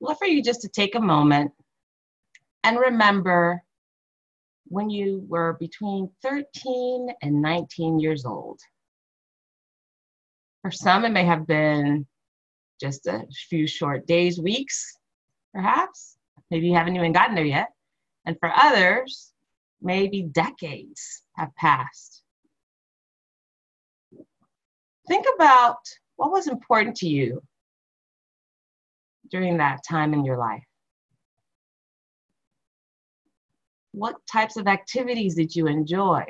love for you just to take a moment and remember when you were between 13 and 19 years old. For some, it may have been just a few short days, weeks, perhaps. Maybe you haven't even gotten there yet. And for others, maybe decades have passed. Think about what was important to you during that time in your life. What types of activities did you enjoy?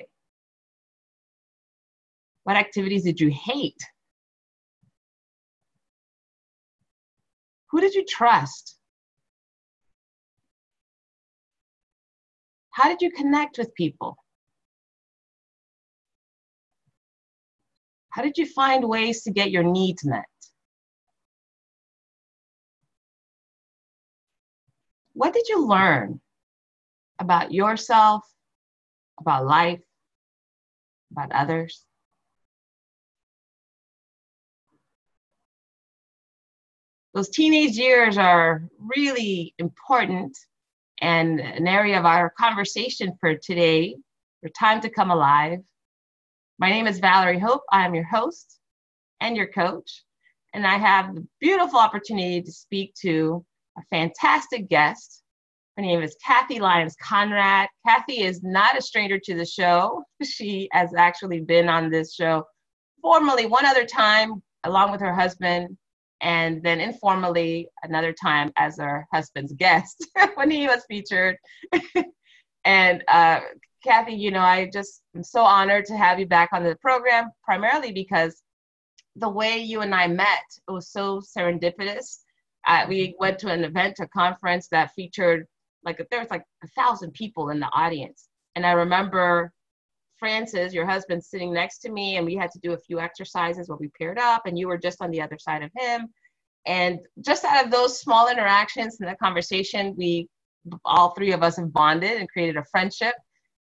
What activities did you hate? Who did you trust? How did you connect with people? How did you find ways to get your needs met? What did you learn about yourself, about life, about others? Those teenage years are really important and an area of our conversation for today, for Time to Come Alive. My name is Valerie Hope. I am your host and your coach, and I have the beautiful opportunity to speak to a fantastic guest. Her name is Kathie Lyons Conrad. Kathie is not a stranger to the show. She has actually been on this show formally one other time, along with her husband, and then informally another time as her husband's guest when he was featured. and uh, Kathie, you know, I just am so honored to have you back on the program, primarily because the way you and I met, it was so serendipitous. We went to an event, a conference that featured like there was like a thousand people in the audience, and I remember Francis, your husband, sitting next to me, and we had to do a few exercises where we paired up, and you were just on the other side of him. And just out of those small interactions and the conversation, we all three of us have bonded and created a friendship.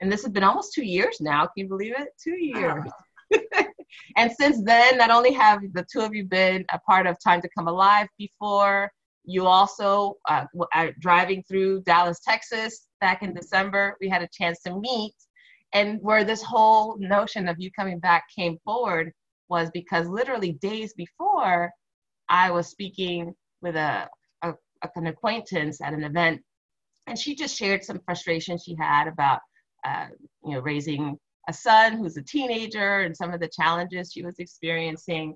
And this has been almost two years now. Can you believe it? Two years. and since then, not only have the two of you been a part of Time to Come Alive before, you also, uh, driving through Dallas, Texas back in December, we had a chance to meet. And where this whole notion of you coming back came forward was because literally days before i was speaking with a, a, an acquaintance at an event. And she just shared some frustration she had about uh, you know raising a son who's a teenager and some of the challenges she was experiencing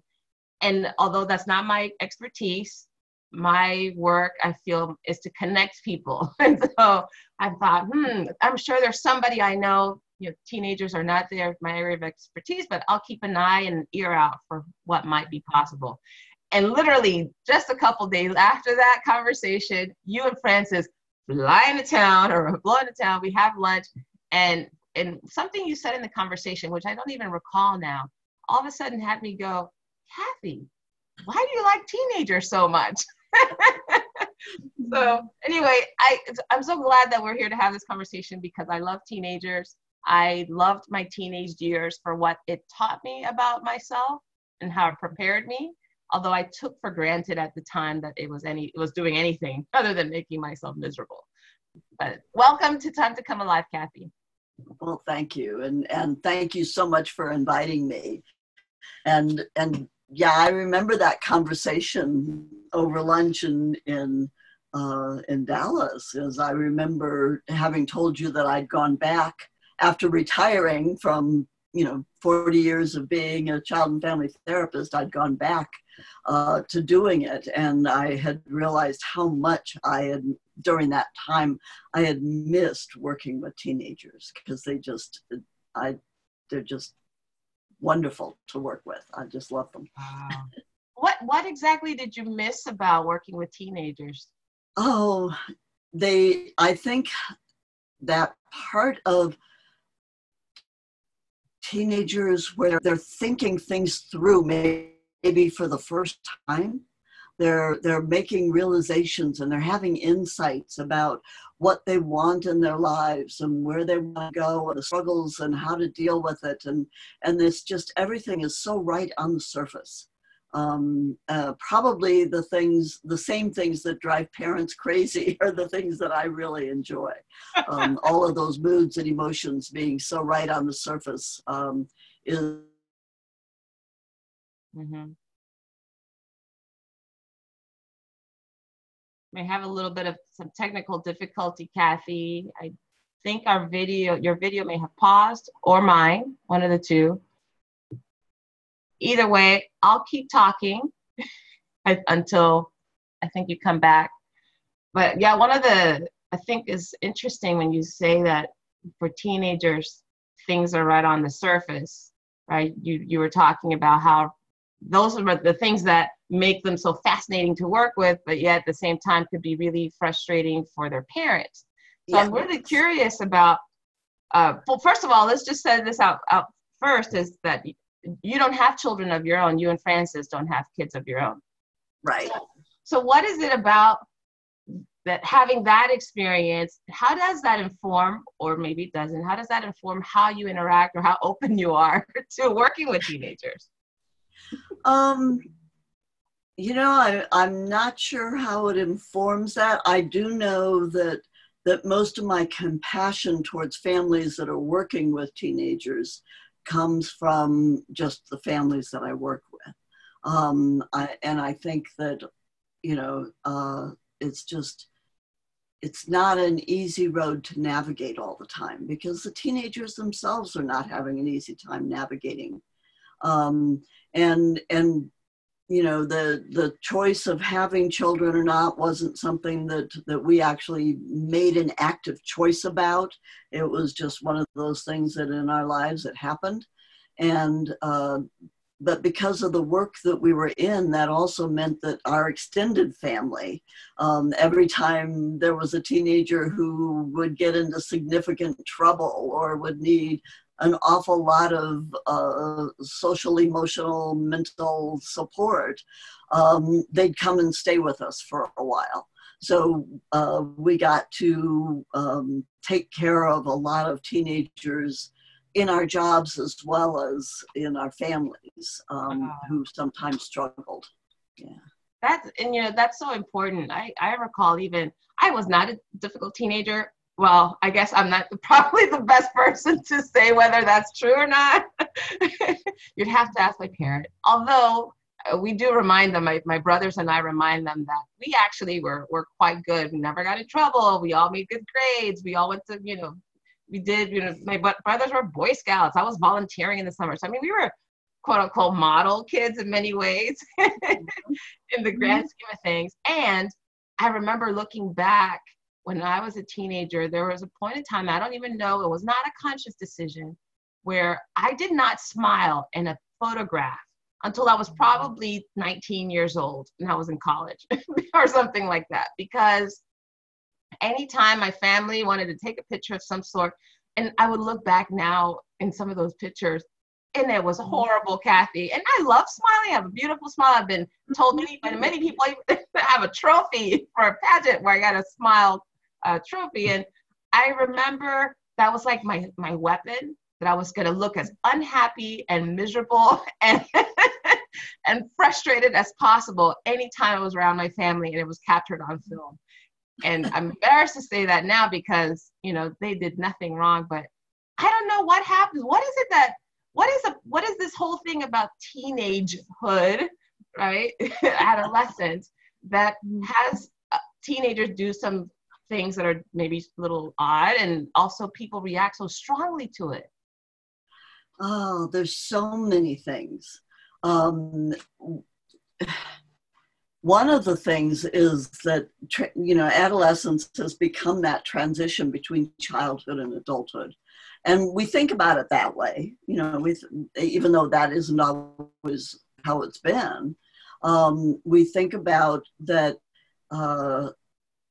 and although that's not my expertise my work i feel is to connect people and so i thought hmm i'm sure there's somebody i know you know, teenagers are not there my area of expertise, but I'll keep an eye and an ear out for what might be possible. And literally, just a couple days after that conversation, you and Francis fly into town or blow into town. We have lunch, and and something you said in the conversation, which I don't even recall now, all of a sudden had me go, Kathie, why do you like teenagers so much? so anyway, I I'm so glad that we're here to have this conversation because I love teenagers. I loved my teenage years for what it taught me about myself and how it prepared me. Although I took for granted at the time that it was any it was doing anything other than making myself miserable. But welcome to Time to Come Alive, Kathie. Well, thank you, and and thank you so much for inviting me. And and yeah, I remember that conversation over lunch in in uh, in Dallas, as I remember having told you that I'd gone back after retiring from you know 40 years of being a child and family therapist i'd gone back uh, to doing it and i had realized how much i had during that time i had missed working with teenagers because they just i they're just wonderful to work with. I just love them. Wow. what what exactly did you miss about working with teenagers? Oh they i think that part of teenagers where they're thinking things through maybe for the first time they're they're making realizations and they're having insights about what they want in their lives and where they want to go and the struggles and how to deal with it and and this just everything is so right on the surface um, uh, probably the things, the same things that drive parents crazy are the things that I really enjoy. Um, all of those moods and emotions being so right on the surface um, is. Mm-hmm. May have a little bit of some technical difficulty, Kathie. I think our video, your video may have paused or mine, one of the two either way, I'll keep talking until I think you come back. But yeah, one of the I think is interesting when you say that for teenagers things are right on the surface, right? You you were talking about how those are the things that make them so fascinating to work with, but yet at the same time could be really frustrating for their parents. So yeah. I'm really curious about. Uh, well, first of all, let's just say this out, out first is that you don't have children of your own. You and Francis don't have kids of your own. Right. So, so what is it about that having that experience, how does that inform, or maybe it doesn't, how does that inform how you interact or how open you are to working with teenagers? Um, you know, I, I'm not sure how it informs that. I do know that that most of my compassion towards families that are working with teenagers comes from just the families that I work with. Um, I, and I think that, you know, uh, it's just, it's not an easy road to navigate all the time because the teenagers themselves are not having an easy time navigating. Um, and, and you know the the choice of having children or not wasn't something that that we actually made an active choice about. It was just one of those things that in our lives it happened. And uh, but because of the work that we were in, that also meant that our extended family, um, every time there was a teenager who would get into significant trouble or would need an awful lot of uh, social, emotional, mental support, um, they'd come and stay with us for a while. So uh, we got to um, take care of a lot of teenagers in our jobs as well as in our families um, wow. who sometimes struggled. Yeah. That's and you know that's so important. I I recall even I was not a difficult teenager well, I guess I'm not probably the best person to say whether that's true or not. You'd have to ask my parent. Although uh, we do remind them, my, my brothers and I remind them that we actually were, were quite good. We never got in trouble. We all made good grades. We all went to, you know, we did, you know, my brothers were Boy Scouts. I was volunteering in the summer. So, I mean, we were quote unquote model kids in many ways in the grand scheme of things. And I remember looking back when I was a teenager, there was a point in time, I don't even know, it was not a conscious decision, where I did not smile in a photograph until I was mm-hmm. probably 19 years old and I was in college or something like that. Because anytime my family wanted to take a picture of some sort, and I would look back now in some of those pictures, and it was mm-hmm. horrible, Kathie. And I love smiling. I have a beautiful smile. I've been told many, many people have a trophy for a pageant where I got a smile uh, trophy. And I remember that was like my my weapon that I was going to look as unhappy and miserable and and frustrated as possible anytime I was around my family and it was captured on film. And I'm embarrassed to say that now because you know they did nothing wrong, but I don't know what happens. What is it that what is a what is this whole thing about teenagehood, right? Adolescence that has uh, teenagers do some things that are maybe a little odd and also people react so strongly to it. Oh there's so many things. Um, one of the things is that you know adolescence has become that transition between childhood and adulthood. And we think about it that way you know we even though that isn't always how it's been um, we think about that uh,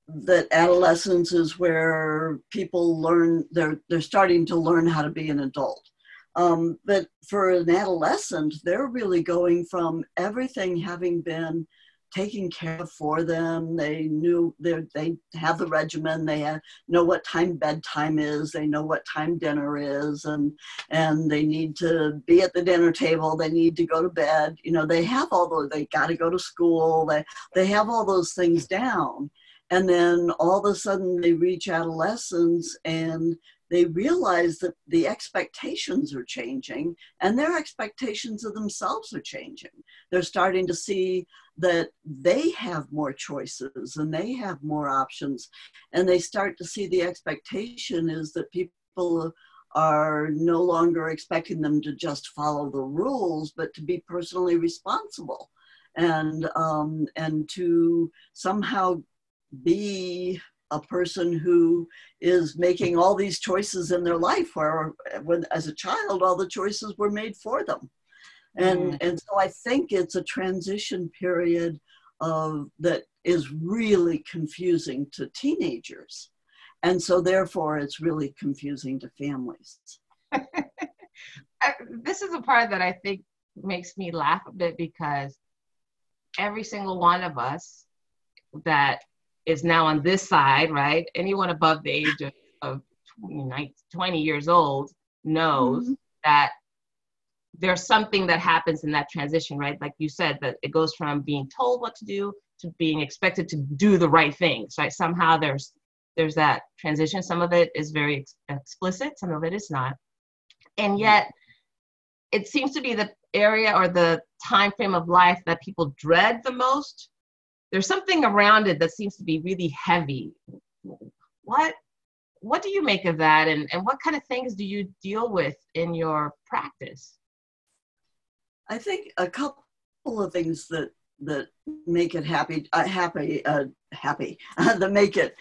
that adolescence is where people learn they're they're starting to learn how to be an adult um, but for an adolescent they're really going from everything having been taken care of for them. They knew they have the regimen. They have, know what time bedtime is. They know what time dinner is, and and they need to be at the dinner table. They need to go to bed. You know, they have all those. They got to go to school. They they have all those things down. And then all of a sudden they reach adolescence and they realize that the expectations are changing and their expectations of themselves are changing. They're starting to see that they have more choices and they have more options. And they start to see the expectation is that people are no longer expecting them to just follow the rules, but to be personally responsible and um, and to somehow be a person who is making all these choices in their life where when as a child all the choices were made for them. And mm. and so i think it's a transition period of that is really confusing to teenagers. And so therefore it's really confusing to families. This is a part that i think makes me laugh a bit because every single one of us that is now on this side, right? Anyone above the age of, of 20, 20 years old knows mm-hmm. that there's something that happens in that transition, right? Like you said, that it goes from being told what to do to being expected to do the right things, right? Somehow there's there's that transition. Some of it is very ex- explicit, some of it is not, and mm-hmm. yet it seems to be the area or the time frame of life that people dread the most there's something around it that seems to be really heavy. What what do you make of that and, and what kind of things do you deal with in your practice? I think a couple of things that that make it happy uh, happy uh, happy that make it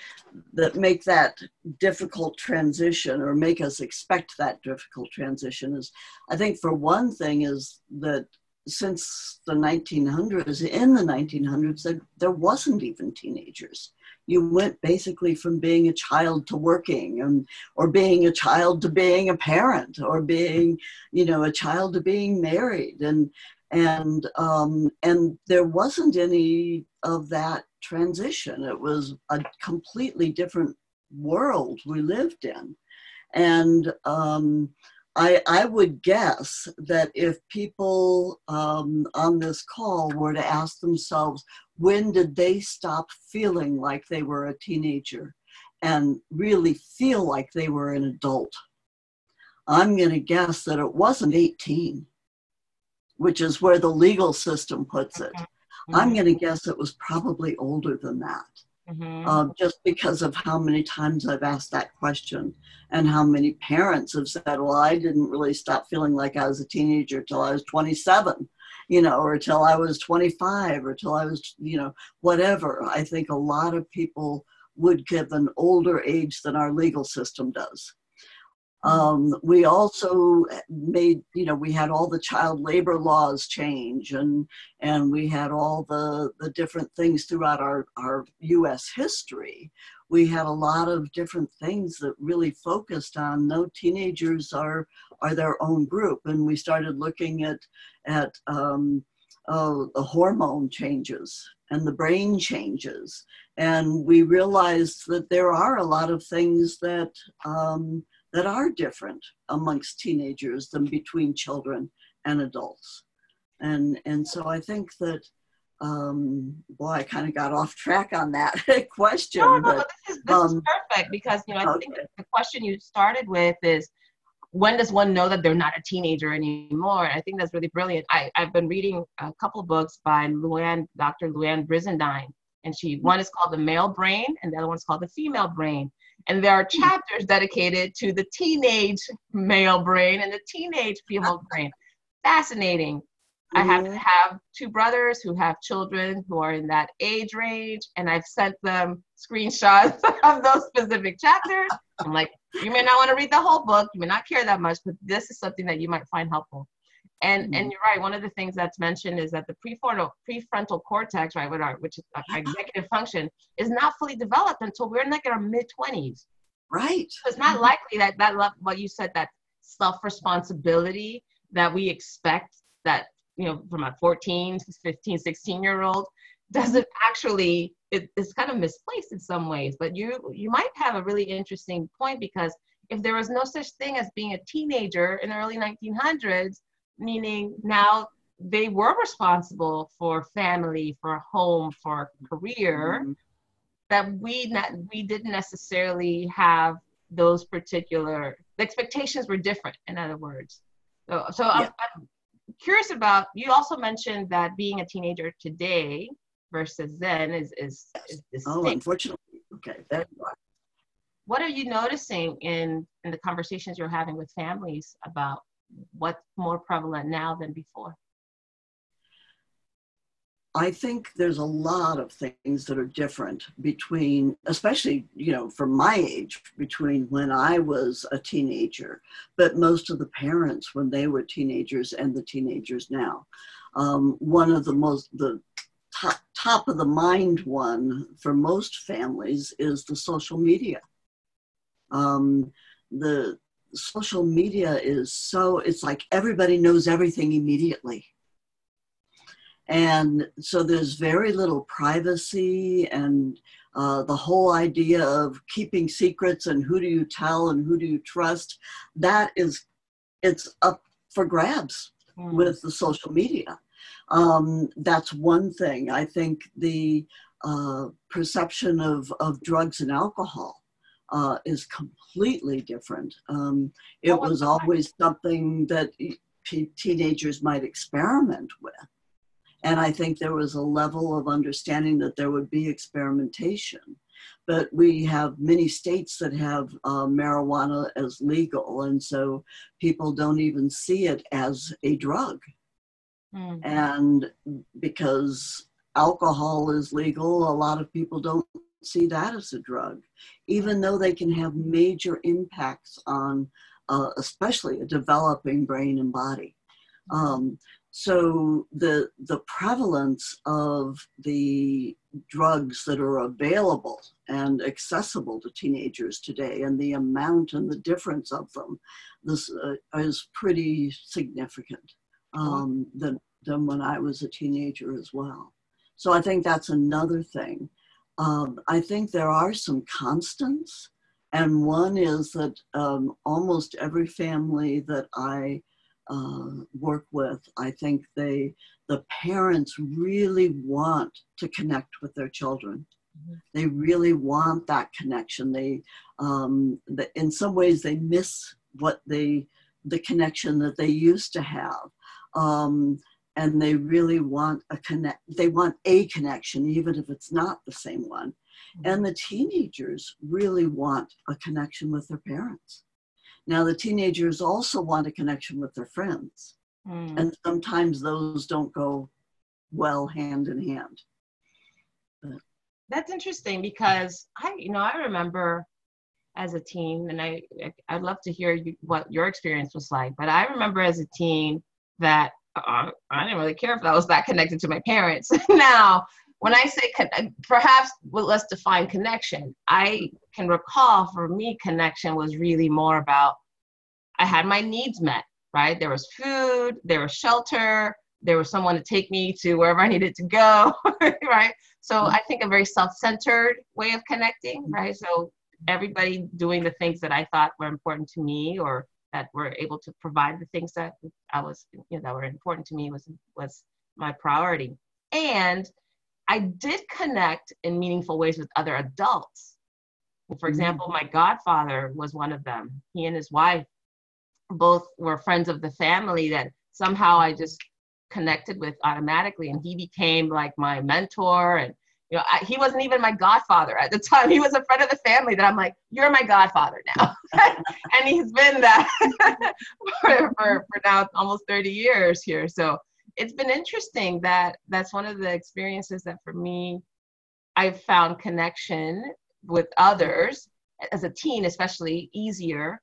that make that difficult transition or make us expect that difficult transition is i think for one thing is that since the 1900s, in the 1900s, there, there wasn't even teenagers. You went basically from being a child to working, and or being a child to being a parent, or being, you know, a child to being married, and and um, and there wasn't any of that transition. It was a completely different world we lived in, and um, I, I would guess that if people um, on this call were to ask themselves, when did they stop feeling like they were a teenager and really feel like they were an adult? I'm going to guess that it wasn't 18, which is where the legal system puts it. Mm-hmm. I'm going to guess it was probably older than that mm-hmm. uh, just because of how many times I've asked that question and how many parents have said, well, I didn't really stop feeling like I was a teenager till I was 27, you know, or till I was 25 or till I was, you know, whatever. I think a lot of people would give an older age than our legal system does. Um, we also made, you know, we had all the child labor laws change and, and we had all the, the different things throughout our, our US history. We had a lot of different things that really focused on no teenagers are, are their own group. And we started looking at, at um, uh, the hormone changes and the brain changes. And we realized that there are a lot of things that um, that are different amongst teenagers than between children and adults. And, and so I think that, um, boy, I kind of got off track on that question. No, no, but, this, is, this um, is perfect because, you know, I okay. think the question you started with is, when does one know that they're not a teenager anymore? And I think that's really brilliant. I, I've been reading a couple of books by Louann, Dr. Louann Brizendine, and she one is called The Male Brain, and the other one's called The Female Brain. And there are hmm. chapters dedicated to the teenage male brain and the teenage female brain. Fascinating. I have to have two brothers who have children who are in that age range, and I've sent them screenshots of those specific chapters. I'm like, you may not want to read the whole book, you may not care that much, but this is something that you might find helpful. And mm-hmm. and you're right. One of the things that's mentioned is that the prefrontal prefrontal cortex, right, which, are, which is our executive function, is not fully developed until we're in like our mid twenties. Right. So it's not mm-hmm. likely that that what you said that self responsibility that we expect that you know from a 14 15 16 year old doesn't actually it, it's kind of misplaced in some ways but you you might have a really interesting point because if there was no such thing as being a teenager in the early 1900s meaning now they were responsible for family for home for career mm-hmm. that we not, we didn't necessarily have those particular the expectations were different in other words so, so yeah. I'm, I'm curious about you also mentioned that being a teenager today versus then is is, is distinct. Oh, unfortunately. Okay. You. What are you noticing in in the conversations you're having with families about what's more prevalent now than before? I think there's a lot of things that are different between, especially, you know, from my age, between when I was a teenager, but most of the parents when they were teenagers and the teenagers now. Um, one of the most, the top, top of the mind one for most families is the social media. Um, the social media is so, it's like everybody knows everything immediately. And so there's very little privacy and uh, the whole idea of keeping secrets and who do you tell and who do you trust that is it's up for grabs mm. with the social media. Um, that's one thing. I think the uh, perception of, of drugs and alcohol uh, is completely different um, it was always something that teenagers might experiment with and I think there was a level of understanding that there would be experimentation. But we have many states that have uh, marijuana as legal, and so people don't even see it as a drug. Mm-hmm. And because alcohol is legal, a lot of people don't see that as a drug, even though they can have major impacts on, uh, especially a developing brain and body. Um, so the the prevalence of the drugs that are available and accessible to teenagers today and the amount and the difference of them this uh, is pretty significant um, than, than when I was a teenager as well. So I think that's another thing. Um, I think there are some constants, and one is that um, almost every family that I uh, work with, I think they, the parents really want to connect with their children. Mm-hmm. They really want that connection. They, um, the, in some ways, they miss what they, the connection that they used to have. Um, and they really want a connect, they want a connection, even if it's not the same one. Mm-hmm. And the teenagers really want a connection with their parents. Now, the teenagers also want a connection with their friends. Mm. And sometimes those don't go well hand in hand. But. That's interesting because I, you know, I remember as a teen, and I, I'd love to hear you, what your experience was like. But I remember as a teen that uh, I didn't really care if I was that connected to my parents. now, when I say con- perhaps well, let's define connection. I can recall for me, connection was really more about I had my needs met, right? There was food, there was shelter, there was someone to take me to wherever I needed to go, right? So mm-hmm. I think a very self-centered way of connecting, right? So everybody doing the things that I thought were important to me or that were able to provide the things that I was, you know, that were important to me was was my priority. And I did connect in meaningful ways with other adults. For mm-hmm. example, my godfather was one of them. He and his wife both were friends of the family that somehow I just connected with automatically. And he became like my mentor. And, you know, I, he wasn't even my godfather at the time. He was a friend of the family that I'm like, you're my godfather now. and he's been that for, for, for now almost 30 years here. So it's been interesting that that's one of the experiences that for me, I've found connection with others as a teen, especially easier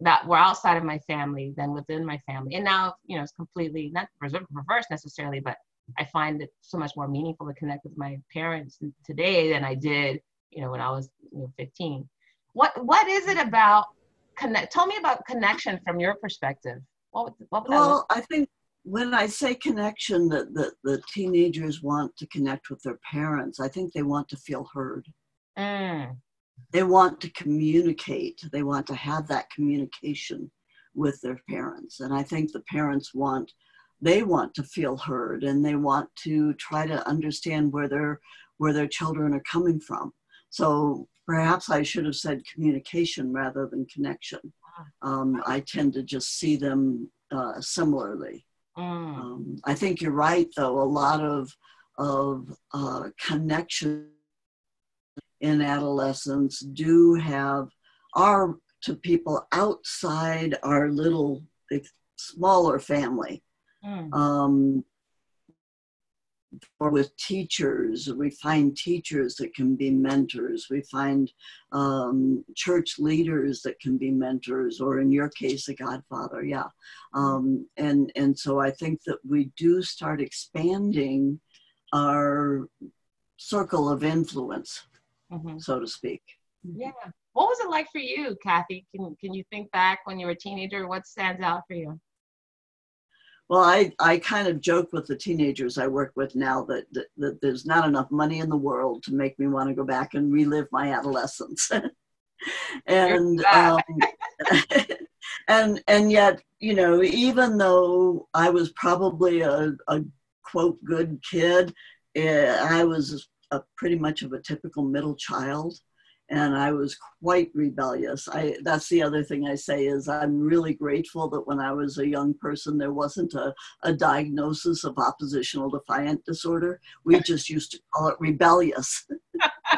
that were outside of my family than within my family. And now, you know, it's completely not reverse necessarily, but I find it so much more meaningful to connect with my parents today than I did, you know, when I was you know, 15. What what is it about connect? Tell me about connection from your perspective. What would, what would well, I think when I say connection, that the, the teenagers want to connect with their parents, I think they want to feel heard. Mm. They want to communicate. They want to have that communication with their parents. And I think the parents want, they want to feel heard and they want to try to understand where their, where their children are coming from. So perhaps I should have said communication rather than connection. Ah. Um, I tend to just see them uh, similarly. Mm. Um, I think you're right, though. A lot of of uh, connection in adolescence do have are to people outside our little smaller family. Mm. Um, or with teachers, we find teachers that can be mentors. We find um, church leaders that can be mentors, or in your case, a godfather. Yeah, um, and and so I think that we do start expanding our circle of influence, mm-hmm. so to speak. Yeah. What was it like for you, Kathie? Can can you think back when you were a teenager? What stands out for you? Well, I, I kind of joke with the teenagers I work with now that, that, that there's not enough money in the world to make me want to go back and relive my adolescence. and um, and and yet, you know, even though I was probably a, a quote good kid, eh, I was a pretty much of a typical middle child and I was quite rebellious. I that's the other thing I say is I'm really grateful that when I was a young person there wasn't a, a diagnosis of oppositional defiant disorder. We just used to call it rebellious.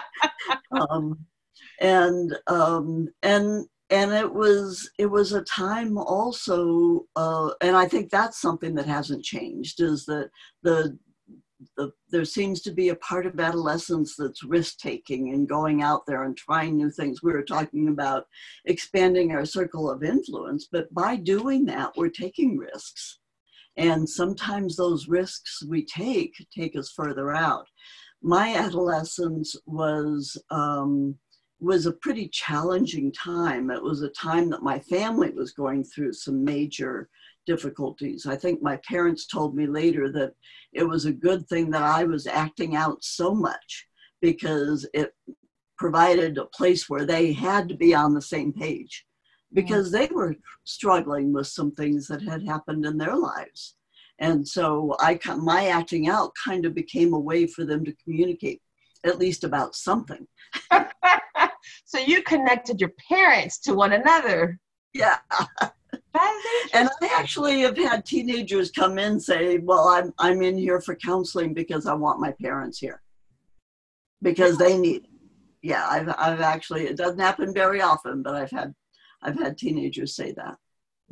um, and um, and and it was it was a time also uh, and i think that's something that hasn't changed is that the the, there seems to be a part of adolescence that's risk taking and going out there and trying new things. We were talking about expanding our circle of influence, but by doing that, we're taking risks. And sometimes those risks we take take us further out. My adolescence was um, was a pretty challenging time. It was a time that my family was going through some major difficulties. I think my parents told me later that it was a good thing that I was acting out so much because it provided a place where they had to be on the same page because they were struggling with some things that had happened in their lives. And so I my acting out kind of became a way for them to communicate at least about something. so you connected your parents to one another. Yeah. and I actually have had teenagers come in say, "Well, I'm I'm in here for counseling because I want my parents here because they need." Yeah, I've I've actually it doesn't happen very often, but I've had I've had teenagers say that.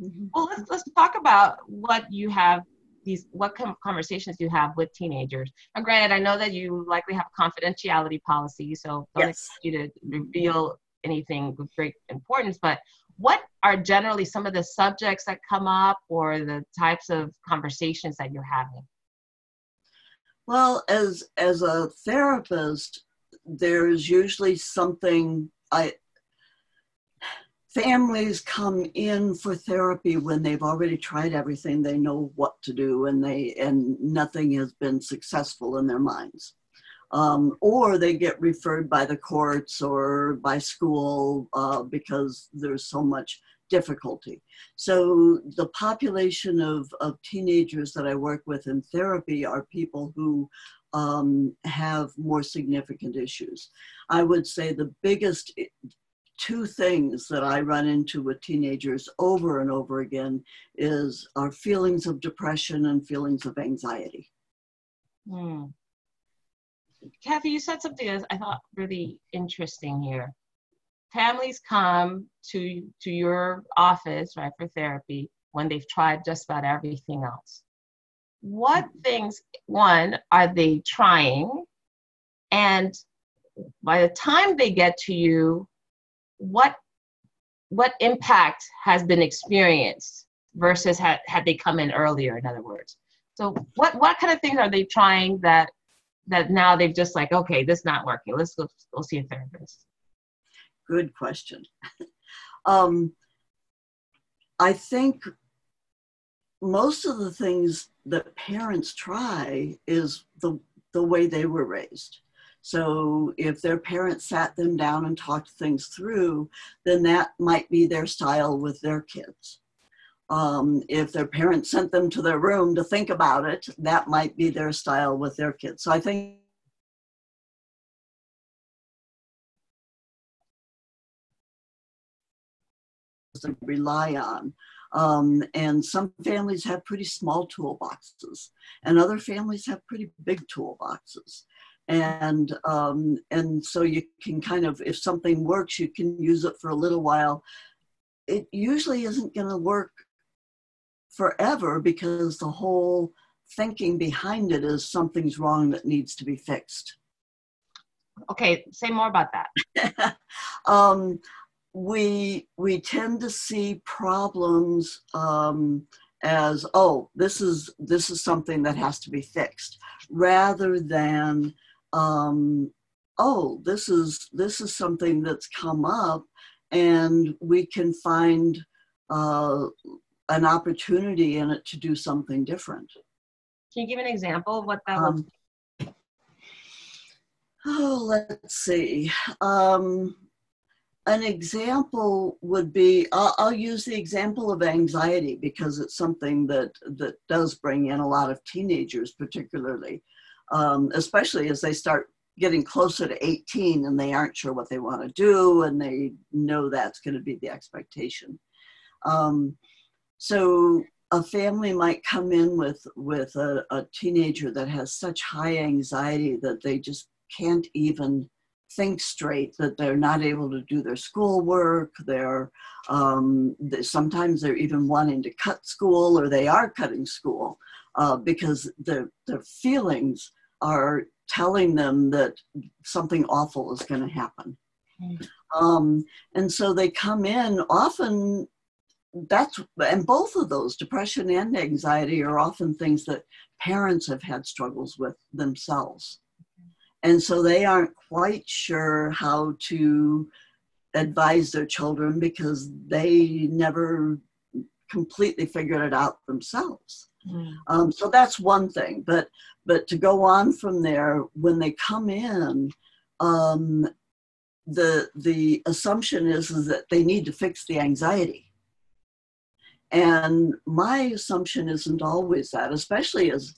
Mm-hmm. Well, let's let's talk about what you have these what conversations you have with teenagers. Now, granted, I know that you likely have a confidentiality policy, so don't yes. expect you to reveal anything of great importance. But what are generally some of the subjects that come up or the types of conversations that you're having? Well, as as a therapist, there's usually something I families come in for therapy when they've already tried everything they know what to do and they and nothing has been successful in their minds um, or they get referred by the courts or by school uh, because there's so much difficulty. So the population of, of teenagers that I work with in therapy are people who um, have more significant issues. I would say the biggest two things that I run into with teenagers over and over again is our feelings of depression and feelings of anxiety. Mm. Kathie, you said something I thought really interesting here. Families come to to your office, right, for therapy when they've tried just about everything else. What mm-hmm. things, one, are they trying? And by the time they get to you, what what impact has been experienced versus had, had they come in earlier, in other words? So what, what kind of things are they trying that that now they've just like, okay, this is not working. Let's go, go see a therapist? Good question. um, I think most of the things that parents try is the, the way they were raised. So if their parents sat them down and talked things through, then that might be their style with their kids. Um, if their parents sent them to their room to think about it, that might be their style with their kids. So I think to rely on. Um, and some families have pretty small toolboxes, and other families have pretty big toolboxes. And um, and so you can kind of, if something works, you can use it for a little while. It usually isn't going to work forever because the whole thinking behind it is something's wrong that needs to be fixed. Okay, say more about that. um, we we tend to see problems um, as oh this is this is something that has to be fixed rather than um, oh this is this is something that's come up and we can find uh, an opportunity in it to do something different. Can you give an example of what that um, oh let's see. Um, an example would be I'll, I'll, use the example of anxiety because it's something that that does bring in a lot of teenagers particularly um, especially as they start getting closer to 18 and they aren't sure what they want to do and they know that's going to be the expectation. Um, so a family might come in with with a, a teenager that has such high anxiety that they just can't even think straight that they're not able to do their schoolwork they're um, they, sometimes they're even wanting to cut school or they are cutting school uh, because their, their feelings are telling them that something awful is going to happen mm. um, and so they come in often that's and both of those depression and anxiety are often things that parents have had struggles with themselves and so they aren't quite sure how to advise their children because they never completely figured it out themselves. Mm. Um, so that's one thing. But but to go on from there, when they come in, um, the the assumption is, is that they need to fix the anxiety. And my assumption isn't always that, especially as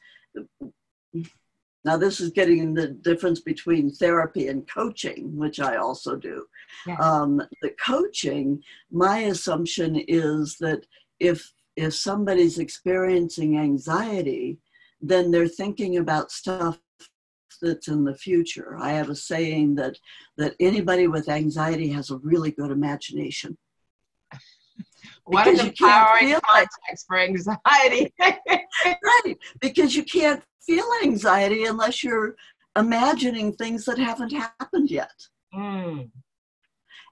now, this is getting the difference between therapy and coaching, which I also do. Yeah. Um, the coaching, my assumption is that if if somebody's experiencing anxiety, then they're thinking about stuff that's in the future. I have a saying that that anybody with anxiety has a really good imagination. What an empowering context for anxiety. right, because you can't feel anxiety unless you're imagining things that haven't happened yet. Mm.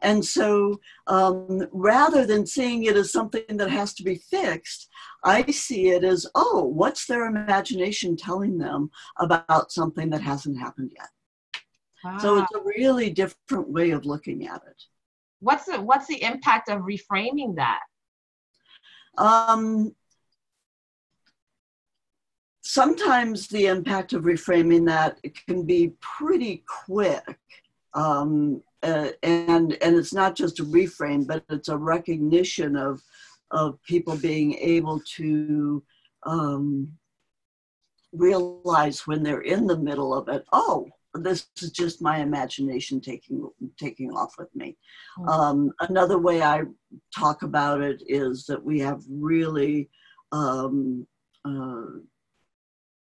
And so um, rather than seeing it as something that has to be fixed, I see it as, oh, what's their imagination telling them about something that hasn't happened yet? Wow. So it's a really different way of looking at it. What's the, what's the impact of reframing that? Um, sometimes the impact of reframing that can be pretty quick. Um, uh, and and it's not just a reframe, but it's a recognition of of people being able to um, realize when they're in the middle of it. Oh, this is just my imagination taking taking off with me. Mm-hmm. Um, another way I talk about it is that we have really um, uh,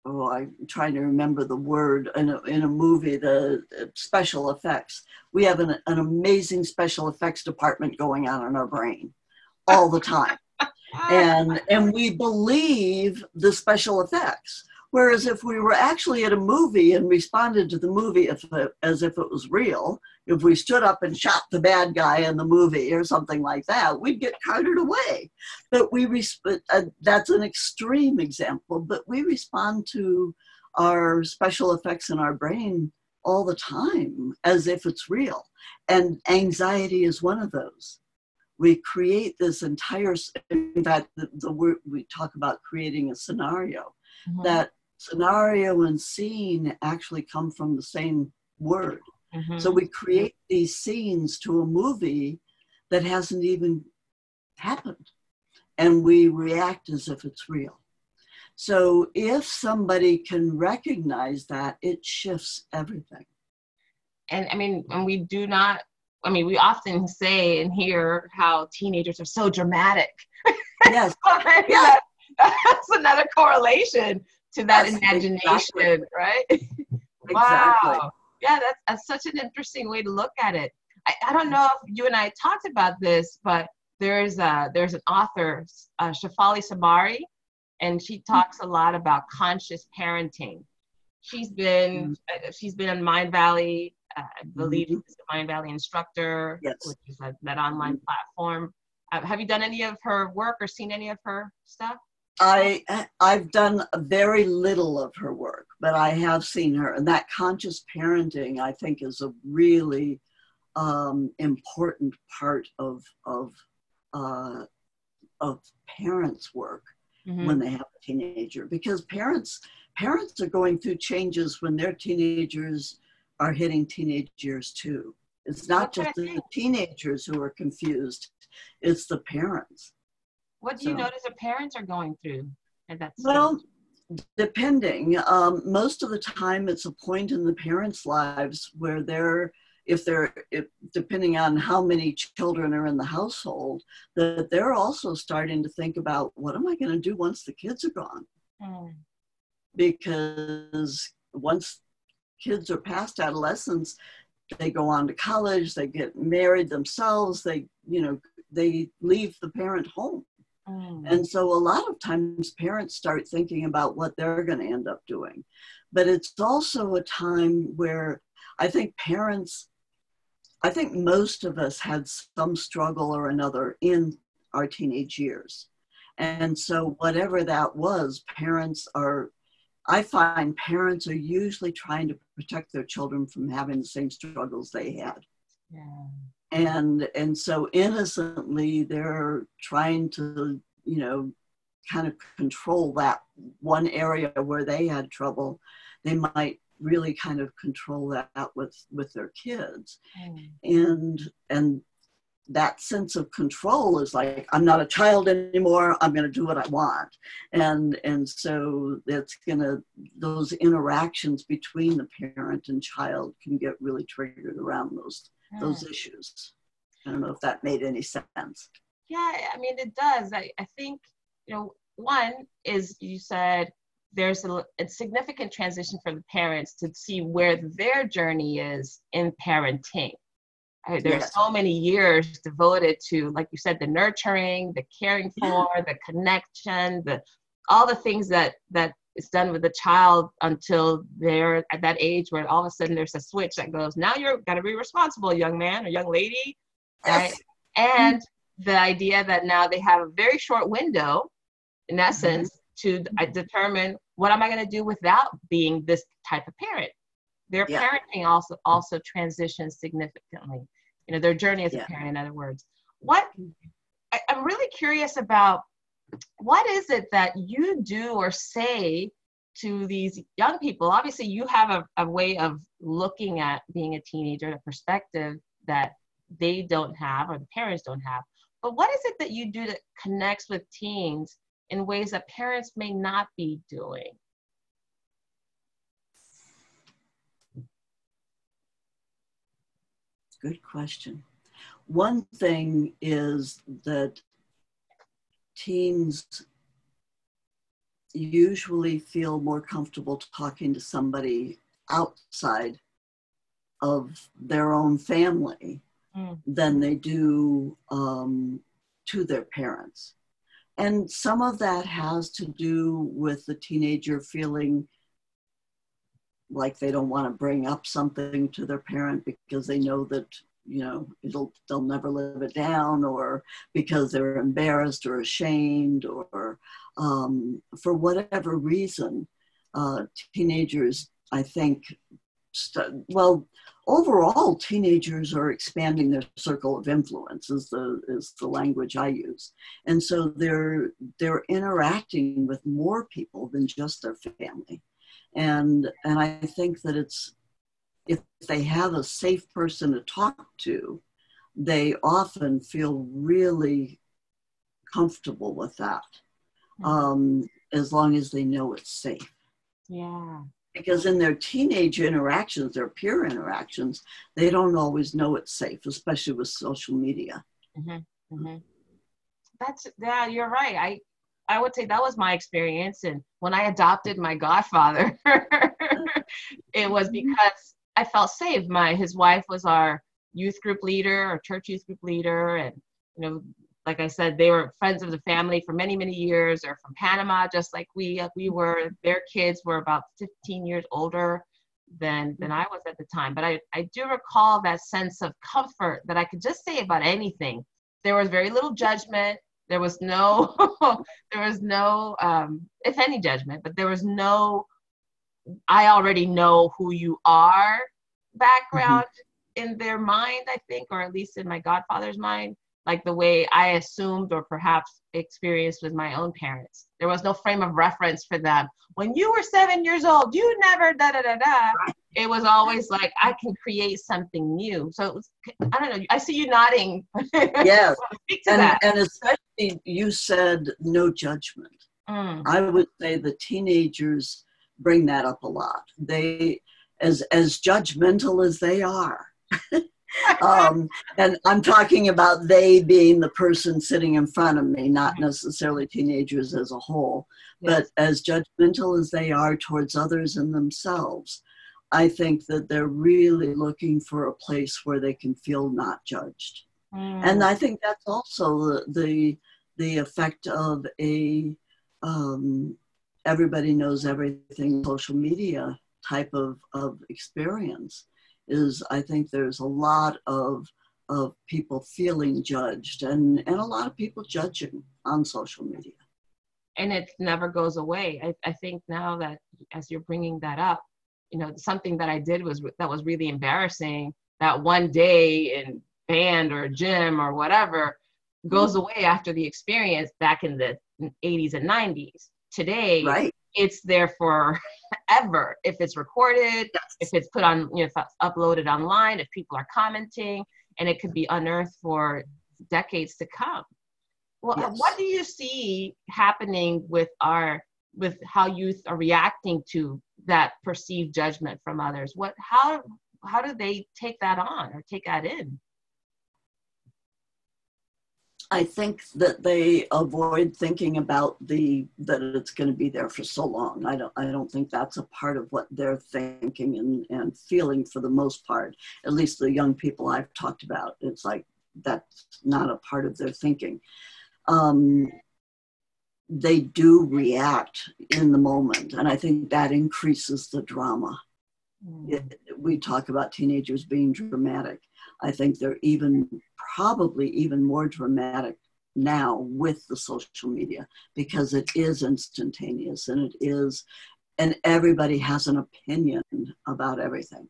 oh, I'm trying to remember the word in a, in a movie, the, the special effects. We have an, an amazing special effects department going on in our brain all the time. and and we believe the special effects Whereas if we were actually at a movie and responded to the movie if, as if it was real, if we stood up and shot the bad guy in the movie or something like that, we'd get carted away. But we resp- uh, that's an extreme example, but we respond to our special effects in our brain all the time as if it's real. And anxiety is one of those. we create this entire, in fact, the, the word we talk about creating a scenario. Mm-hmm. That scenario and scene actually come from the same word. Mm-hmm. So we create these scenes to a movie that hasn't even happened. And we react as if it's real. So if somebody can recognize that, it shifts everything. And I mean, when we do not, I mean, we often say and hear how teenagers are so dramatic. Yes. yeah. That's another correlation to that yes, imagination, exactly. right? Exactly. wow. Yeah, that's, that's such an interesting way to look at it. I, I don't know if you and I talked about this, but there's a, there's an author, uh, Shefali Tsabary, and she talks a lot about conscious parenting. She's been mm-hmm. she's been in Mindvalley, uh, I believe mm-hmm. she's a Mindvalley instructor, yes. which is a, that online mm-hmm. platform. Uh, have you done any of her work or seen any of her stuff? I I've done very little of her work, but I have seen her, and that conscious parenting I think is a really um, important part of of uh, of parents' work mm-hmm. when they have a teenager because parents parents are going through changes when their teenagers are hitting teenage years too. It's not just the teenagers who are confused; it's the parents. What do so, you notice the parents are going through at that stage? Well, depending. Um, most of the time, it's a point in the parents' lives where they're if they're if, depending on how many children are in the household that they're also starting to think about what am i going to do once the kids are gone mm. because once kids are past adolescence they go on to college they get married themselves they you know they leave the parent home mm. and so a lot of times parents start thinking about what they're going to end up doing but it's also a time where i think parents I think most of us had some struggle or another in our teenage years. And so, whatever that was, parents are, I find parents are usually trying to protect their children from having the same struggles they had. Yeah. And, and so, innocently, they're trying to, you know, kind of control that one area where they had trouble. They might really kind of control that with with their kids mm. and and that sense of control is like i'm not a child anymore i'm going to do what i want and and so it's going to those interactions between the parent and child can get really triggered around those mm. those issues i don't know if that made any sense yeah i mean it does i, I think you know one is you said there's a, a, significant transition for the parents to see where their journey is in parenting. Right? There's yes. so many years devoted to, like you said, the nurturing, the caring for, yeah. the connection, the all the things that that is done with the child until they're at that age where all of a sudden there's a switch that goes, now you're gonna be responsible, young man or young lady, right? And the idea that now they have a very short window, in essence, mm-hmm. to uh, determine what am I going to do without being this type of parent. Their yeah. parenting also also transitions significantly. You know, their journey as yeah. a parent, in other words. What I, I'm really curious about what is it that you do or say to these young people? Obviously, you have a, a way of looking at being a teenager, a perspective that they don't have or the parents don't have. But what is it that you do that connects with teens in ways that parents may not be doing? Good question. One thing is that teens usually feel more comfortable talking to somebody outside of their own family mm. than they do um, to their parents. And some of that has to do with the teenager feeling like they don't want to bring up something to their parent because they know that you know it'll they'll never live it down or because they're embarrassed or ashamed or um, for whatever reason uh, teenagers i think st- well, overall, teenagers are expanding their circle of influence. Is the is the language I use, and so they're they're interacting with more people than just their family, and and I think that it's if they have a safe person to talk to, they often feel really comfortable with that, mm-hmm. um, as long as they know it's safe. Yeah because in their teenage interactions, their peer interactions, they don't always know it's safe, especially with social media. Mm-hmm. Mm-hmm. That's yeah, you're right. I I would say that was my experience, and when I adopted my godfather, it was because I felt safe. My his wife was our youth group leader, our church youth group leader, and you know like I said, they were friends of the family for many, many years. They're from Panama, just like we we were. Their kids were about 15 years older than than I was at the time. But I, I do recall that sense of comfort that I could just say about anything. There was very little judgment. There was no there was no um, if any judgment, but there was no I already know who you are background mm-hmm. in their mind, I think, or at least in my godfather's mind like the way I assumed or perhaps experienced with my own parents. There was no frame of reference for them. When you were seven years old, you never da da da da. It was always like I can create something new. So was, I don't know. I see you nodding. Yes, and, and especially you said no judgment. Mm. I would say the teenagers bring that up a lot. They, as as judgmental as they are. um, and I'm talking about they being the person sitting in front of me, not necessarily teenagers as a whole, yes. but as judgmental as they are towards others and themselves. I think that they're really looking for a place where they can feel not judged. Mm. And I think that's also the, the, the effect of a um, everybody knows everything. Social media type of, of experience is I think there's a lot of of people feeling judged and and a lot of people judging on social media. And it never goes away. I, I think now that as you're bringing that up you know something that i did was that was really embarrassing that one day in band or gym or whatever goes mm-hmm. away after the experience back in the 80s and 90s today right. it's there for ever if it's recorded yes. if it's put on you know if it's uploaded online if people are commenting and it could be unearthed for decades to come. Well uh, yes. what do you see happening with our with how youth are reacting to that perceived judgment from others? What how how do they take that on or take that in I think that they avoid thinking about the that it's going to be there for so long. I don't I don't think that's a part of what they're thinking and, and feeling for the most part. At least the young people I've talked about, it's like that's not a part of their thinking. Um, they do react in the moment, and I think that increases the drama. Mm. It, we talk about teenagers being dramatic. I think they're even probably even more dramatic now with the social media because it is instantaneous and it is, and everybody has an opinion about everything.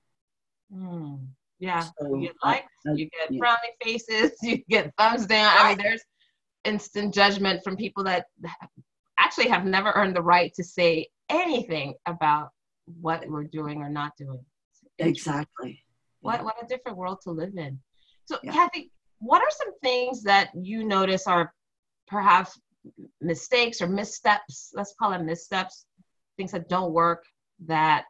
Mm, yeah, so, you get likes, I, you get yeah. frowny faces, you get thumbs down. I mean, there's instant judgment from people that actually have never earned the right to say anything about what we're doing or not doing. Exactly. What what a different world to live in. So yeah. Kathie, what are some things that you notice are perhaps mistakes or missteps let's call them missteps things that don't work that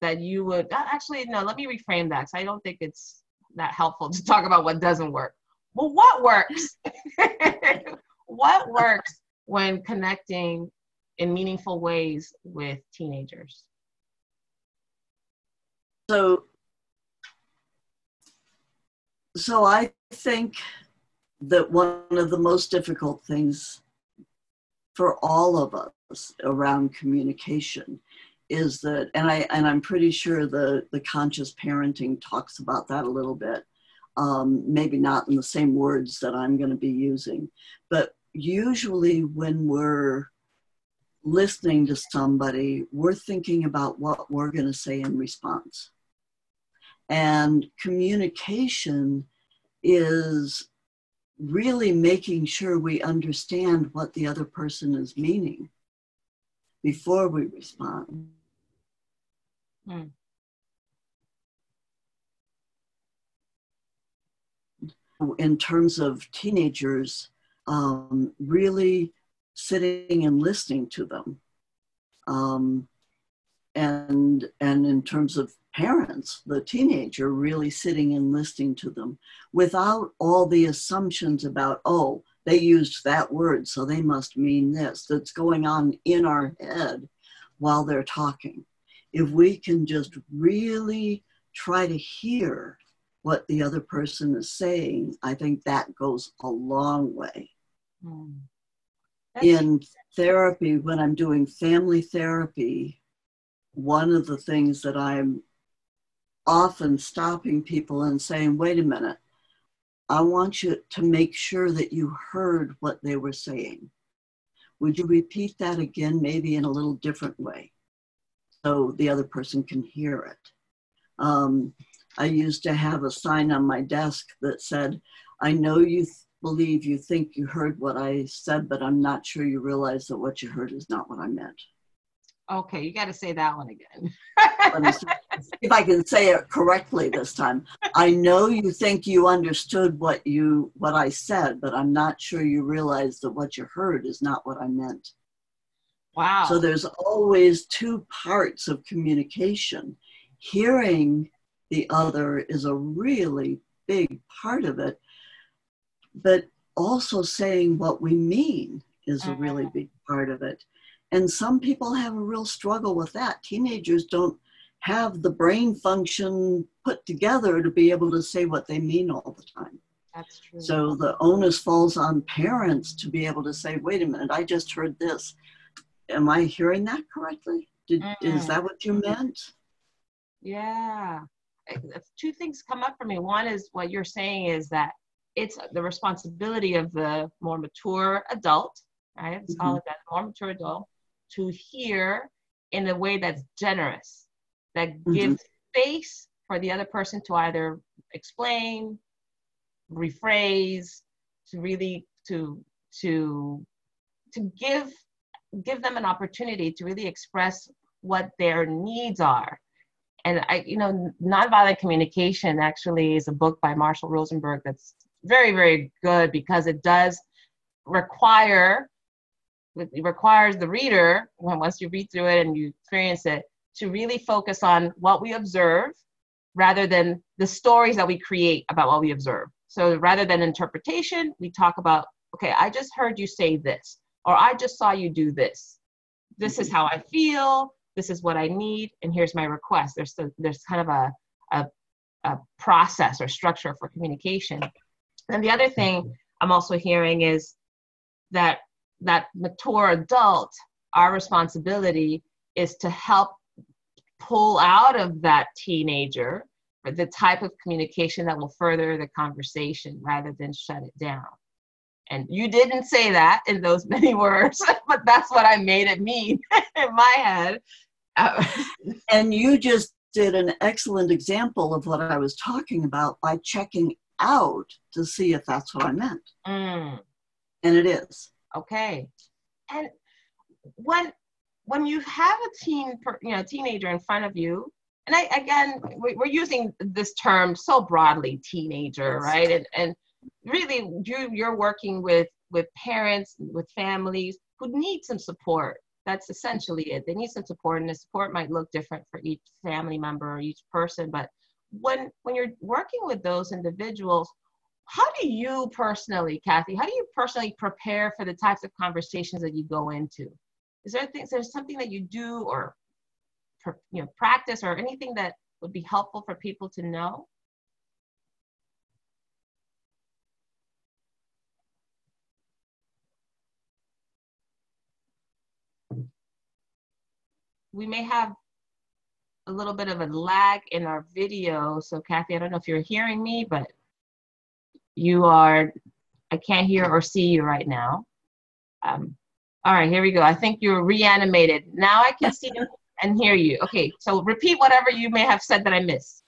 that you would uh, actually no let me reframe that because i don't think it's that helpful to talk about what doesn't work well what works what works when connecting in meaningful ways with teenagers so so I think that one of the most difficult things for all of us around communication is that and i and i'm pretty sure the the conscious parenting talks about that a little bit um, maybe not in the same words that i'm going to be using but usually when we're listening to somebody we're thinking about what we're going to say in response And communication is really making sure we understand what the other person is meaning before we respond. Hmm. In terms of teenagers, um, really sitting and listening to them. Um, and, and in terms of parents, the teenager really sitting and listening to them without all the assumptions about, oh, they used that word, so they must mean this, that's going on in our head while they're talking. If we can just really try to hear what the other person is saying, I think that goes a long way. Mm. In therapy, when I'm doing family therapy, one of the things that I'm often stopping people and saying, wait a minute, I want you to make sure that you heard what they were saying. Would you repeat that again, maybe in a little different way, so the other person can hear it? Um, I used to have a sign on my desk that said, I know you th- believe you think you heard what I said, but I'm not sure you realize that what you heard is not what I meant. Okay, you got to say that one again. If I can say it correctly this time. I know you think you understood what you what I said, but I'm not sure you realize that what you heard is not what I meant. Wow. So there's always two parts of communication. Hearing the other is a really big part of it, but also saying what we mean is a really mm-hmm. big part of it. And some people have a real struggle with that. Teenagers don't have the brain function put together to be able to say what they mean all the time. That's true. So the onus falls on parents to be able to say, wait a minute, I just heard this. Am I hearing that correctly? Did, mm. Is that what you meant? Yeah. Two things come up for me. One is what you're saying is that it's the responsibility of the more mature adult, right? Let's mm-hmm. call it that, more mature adult, to hear in a way that's generous, that mm-hmm. gives space for the other person to either explain, rephrase, to really to to to give give them an opportunity to really express what their needs are. And I, you know, nonviolent communication actually is a book by Marshall Rosenberg that's very, very good because it does require it requires the reader, when once you read through it and you experience it, to really focus on what we observe rather than the stories that we create about what we observe. So rather than interpretation, we talk about, okay, I just heard you say this, or I just saw you do this. This is how I feel. This is what I need, and here's my request. There's the, there's kind of a, a a process or structure for communication. And the other thing I'm also hearing is that that mature adult, our responsibility is to help pull out of that teenager the type of communication that will further the conversation rather than shut it down. And you didn't say that in those many words, but that's what I made it mean in my head. and you just did an excellent example of what I was talking about by checking out to see if that's what I meant. Mm. And it is. Okay. And when when you have a teen, you know, teenager in front of you, and I again, we're using this term so broadly, teenager, right? And and really, you you're working with with parents, with families who need some support. That's essentially it. They need some support, and the support might look different for each family member or each person. But when when you're working with those individuals, how do you personally, Kathie, how do you personally prepare for the types of conversations that you go into? Is there things, there's something that you do or you know practice or anything that would be helpful for people to know? We may have a little bit of a lag in our video. So Kathie, I don't know if you're hearing me, but you are, I can't hear or see you right now. Um, all right, here we go. I think you're reanimated. Now I can see and hear you. Okay, so repeat whatever you may have said that I missed.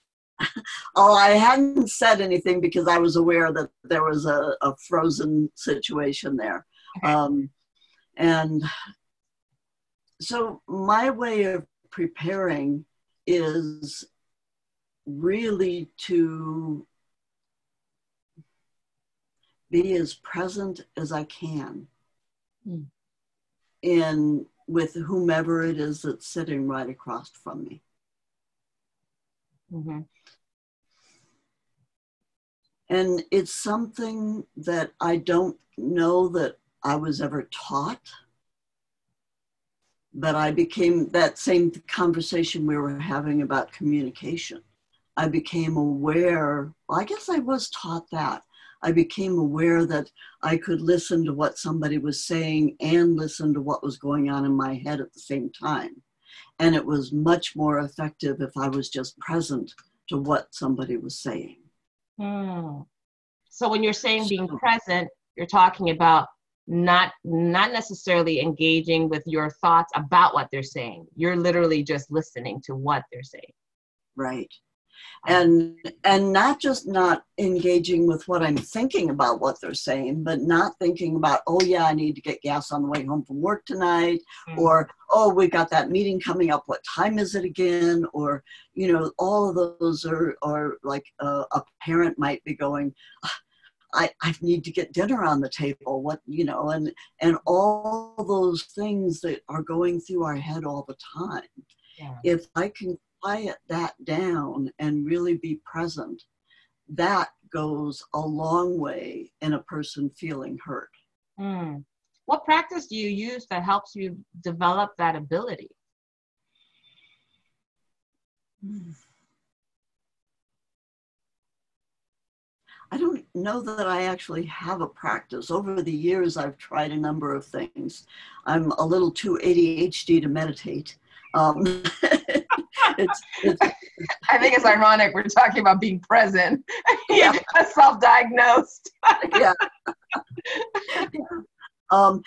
oh, I hadn't said anything because I was aware that there was a, a frozen situation there. Okay. Um, and so my way of preparing is really to be as present as I can mm. In with whomever it is that's sitting right across from me. Mm-hmm. And it's something that I don't know that I was ever taught. But I became that same conversation we were having about communication. I became aware, well, I guess I was taught that. I became aware that I could listen to what somebody was saying and listen to what was going on in my head at the same time. And it was much more effective if I was just present to what somebody was saying. Hmm. So when you're saying being so, present, you're talking about not not necessarily engaging with your thoughts about what they're saying. You're literally just listening to what they're saying. Right and and not just not engaging with what i'm thinking about what they're saying but not thinking about oh yeah i need to get gas on the way home from work tonight mm-hmm. or oh we got that meeting coming up what time is it again or you know all of those are are like uh, a parent might be going I, I need to get dinner on the table what you know and and all those things that are going through our head all the time yeah. if i can quiet that down and really be present, that goes a long way in a person feeling hurt. Mm. What practice do you use that helps you develop that ability? I don't know that I actually have a practice. Over the years, I've tried a number of things. I'm a little too ADHD to meditate. Um, it's, it's, I think it's ironic we're talking about being present. yeah, self-diagnosed. yeah. Um,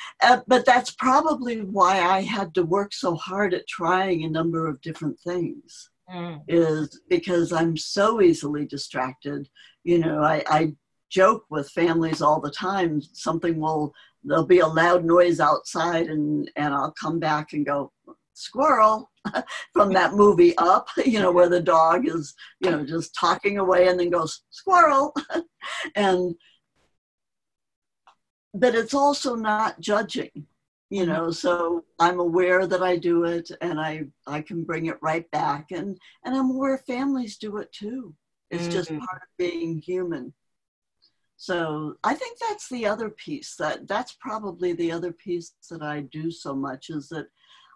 but that's probably why I had to work so hard at trying a number of different things. Mm. Is because I'm so easily distracted. You know, I, I joke with families all the time. Something will there'll be a loud noise outside, and and I'll come back and go, squirrel from that movie up you know where the dog is you know just talking away and then goes squirrel. And but it's also not judging you know so i'm aware that i do it and i i can bring it right back. And and i'm aware families do it too. It's mm-hmm. just part of being human. So i think that's the other piece that that's probably the other piece that i do so much is that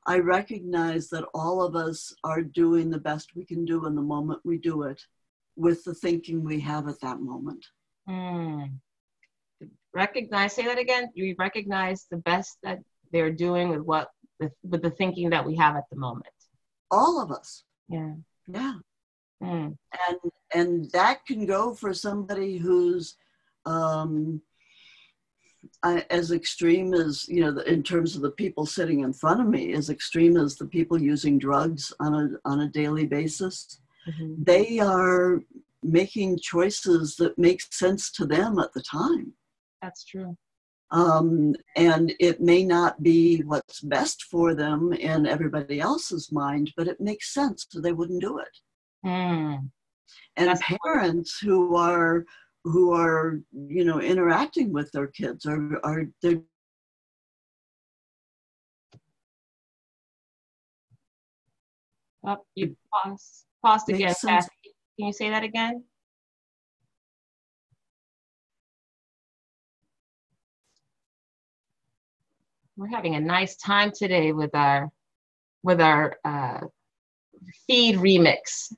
I recognize that all of us are doing the best we can do in the moment we do it with the thinking we have at that moment. Mm. Recognize, say that again. You recognize the best that they're doing with what, with, with the thinking that we have at the moment. All of us. Yeah. Yeah. Mm. And and that can go for somebody who's um, as extreme as you know in terms of the people sitting in front of me as extreme as the people using drugs on a on a daily basis mm-hmm. they are making choices that make sense to them at the time that's true um, and it may not be what's best for them in everybody else's mind but it makes sense so they wouldn't do it mm. and that's parents who are who are you know interacting with their kids are are they Oh, you. Paused again, Kathie. Can you say that again? We're having a nice time today with our with our uh, feed remix.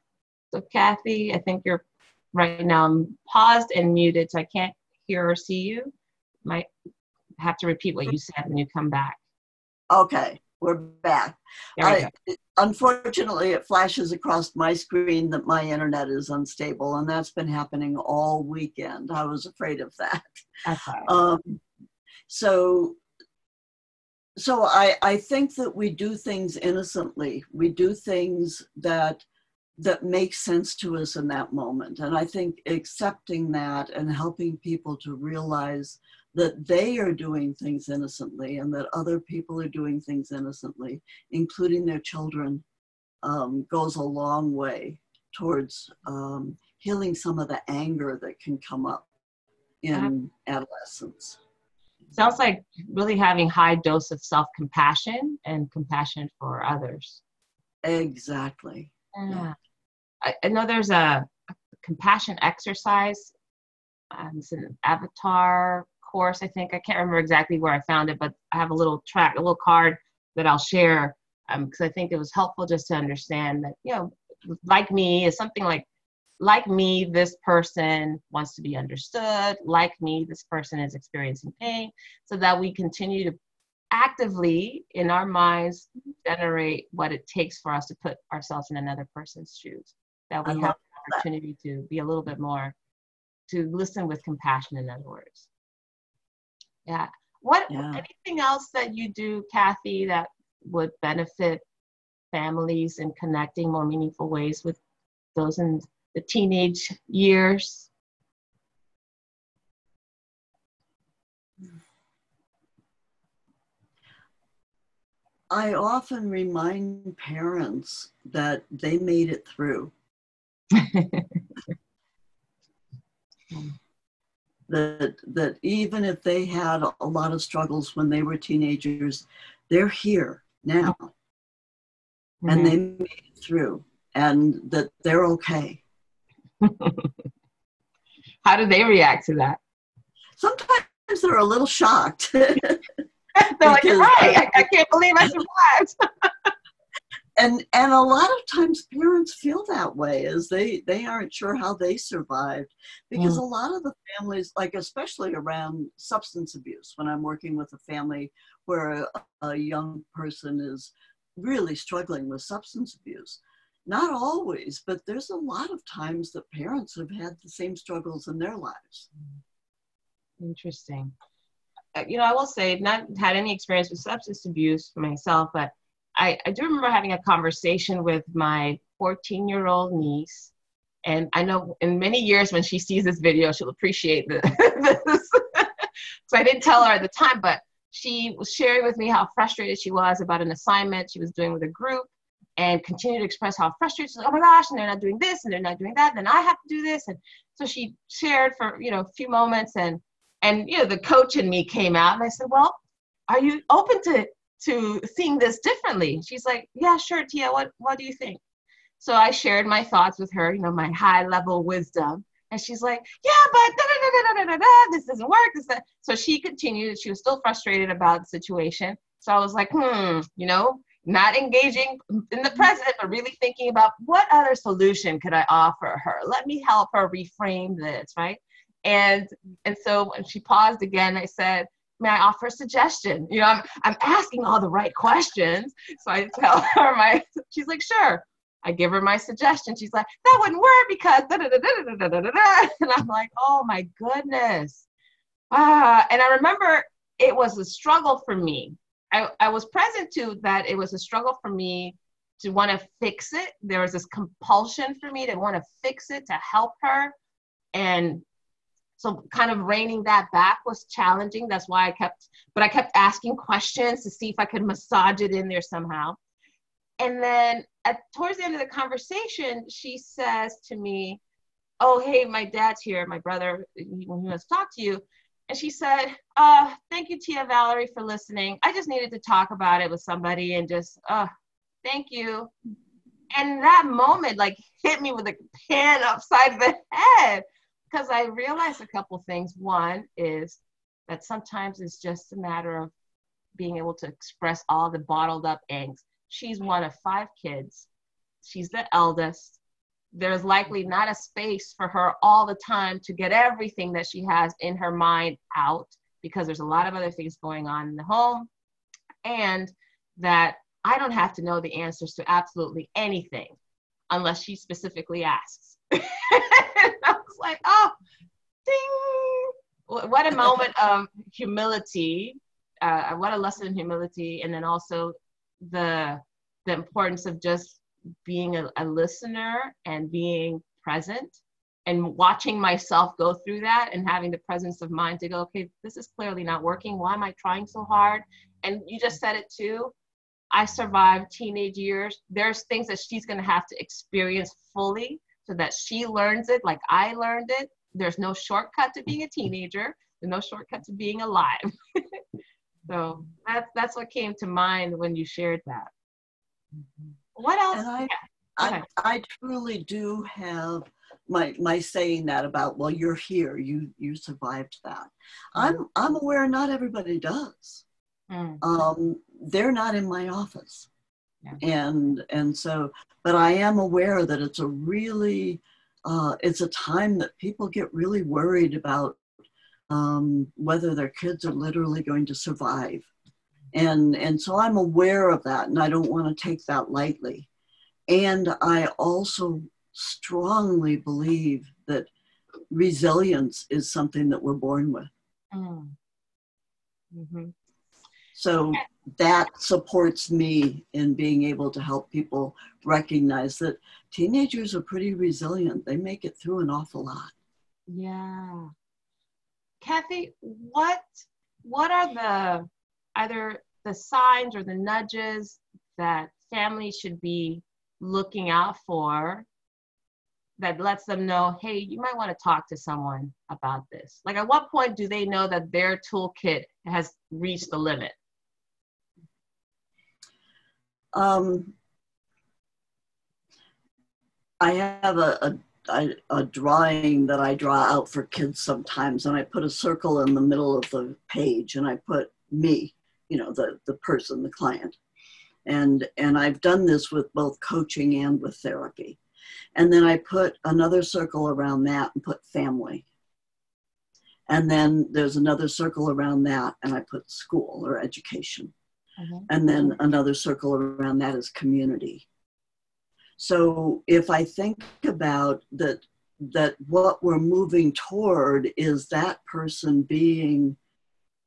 So Kathie, I think you're right now I'm paused and muted, so I can't hear or see you. Might have to repeat what you said when you come back. Okay, we're back. We I, unfortunately, it flashes across my screen that my internet is unstable, and that's been happening all weekend. I was afraid of that. Okay. Um, so so I, I think that we do things innocently. We do things that that makes sense to us in that moment. And I think accepting that and helping people to realize that they are doing things innocently and that other people are doing things innocently, including their children, um, goes a long way towards um, healing some of the anger that can come up in adolescence. Sounds like really having high dose of self-compassion and compassion for others. Exactly. Yeah. I, I know there's a, a compassion exercise. Um, it's an avatar course, I think. I can't remember exactly where I found it, but I have a little track, a little card that I'll share because um, I think it was helpful just to understand that, you know, like me is something like, like me, this person wants to be understood. Like me, this person is experiencing pain, so that we continue to actively in our minds generate what it takes for us to put ourselves in another person's shoes that we have the opportunity to be a little bit more to listen with compassion in other words yeah what yeah. anything else that you do Kathie that would benefit families in connecting more meaningful ways with those in the teenage years I often remind parents that they made it through. that that even if they had a lot of struggles when they were teenagers, they're here now, mm-hmm. and they made it through, and that they're okay. How do they react to that? Sometimes they're a little shocked. They're like, right. I, I can't believe I survived. And and a lot of times parents feel that way as they they aren't sure how they survived because a lot of the families like especially around substance abuse when i'm working with a family where a, a young person is really struggling with substance abuse not always but there's a lot of times that parents have had the same struggles in their lives. Interesting. Uh, you know, I will say, not had any experience with substance abuse myself, but I, I do remember having a conversation with my 14 year old niece. And I know in many years when she sees this video, she'll appreciate this. so I didn't tell her at the time, but she was sharing with me how frustrated she was about an assignment she was doing with a group and continued to express how frustrated she's like, oh my gosh, and they're not doing this and they're not doing that, then I have to do this. And so she shared for, you know, a few moments and and you know the coach in me came out and i said well are you open to to seeing this differently. She's like yeah sure tia what what do you think? So i shared my thoughts with her you know my high level wisdom. And she's like yeah but da, da, da, da, da, da, da, this doesn't work this, so she continued she was still frustrated about the situation. So i was like hmm you know not engaging in the present but really thinking about what other solution could i offer her? Let me help her reframe this right? And and so when she paused again, I said, May I offer a suggestion? You know, I'm I'm asking all the right questions. So I tell her my she's like, sure. I give her my suggestion. She's like, that wouldn't work because da da da da da da da da. And I'm like, oh my goodness. Ah, and I remember it was a struggle for me. I, I was present to that it was a struggle for me to want to fix it. There was this compulsion for me to want to fix it, to help her. And so kind of reining that back was challenging. That's why I kept, but I kept asking questions to see if I could massage it in there somehow. And then at, towards the end of the conversation, she says to me, "Oh, hey, my dad's here. My brother, he wants to talk to you." And she said, uh, "Thank you, Tia Valerie, for listening. I just needed to talk about it with somebody, and just, uh, thank you." And that moment, like, hit me with a pan upside the head because I realized a couple things. One is that sometimes it's just a matter of being able to express all the bottled up angst. She's one of five kids. She's the eldest. There's likely mm-hmm. not a space for her all the time to get everything that she has in her mind out because there's a lot of other things going on in the home. And that I don't have to know the answers to absolutely anything unless she specifically asks. Like, oh, ding. What a moment of humility. Uh, what a lesson in humility. And then also the, the importance of just being a, a listener and being present and watching myself go through that and having the presence of mind to go, okay, this is clearly not working. Why am I trying so hard? And you just said it too. I survived teenage years. There's things that she's going to have to experience fully so that she learns it like I learned it. There's no shortcut to being a teenager. There's no shortcut to being alive. so that's that's what came to mind when you shared that. What else? And I, I, I truly do have my my saying that about well you're here you you survived that mm-hmm. i'm i'm aware not everybody does mm. um they're not in my office yeah. and and so but i am aware that it's a really uh, it's a time that people get really worried about um, whether their kids are literally going to survive and and so i'm aware of that and i don't want to take that lightly and i also strongly believe that resilience is something that we're born with mm. mm-hmm. so that supports me in being able to help people recognize that teenagers are pretty resilient they make it through an awful lot yeah Kathie what what are the either the signs or the nudges that families should be looking out for that lets them know, hey, you might want to talk to someone about this? Like, at what point do they know that their toolkit has reached the limit? Um, I have a, a, a, drawing that I draw out for kids sometimes, and I put a circle in the middle of the page, and I put me you know the the person the client. And and i've done this with both coaching and with therapy. And then i put another circle around that and put family. And then there's another circle around that and i put school or education mm-hmm. and then another circle around that is community so if i think about that that what we're moving toward is that person being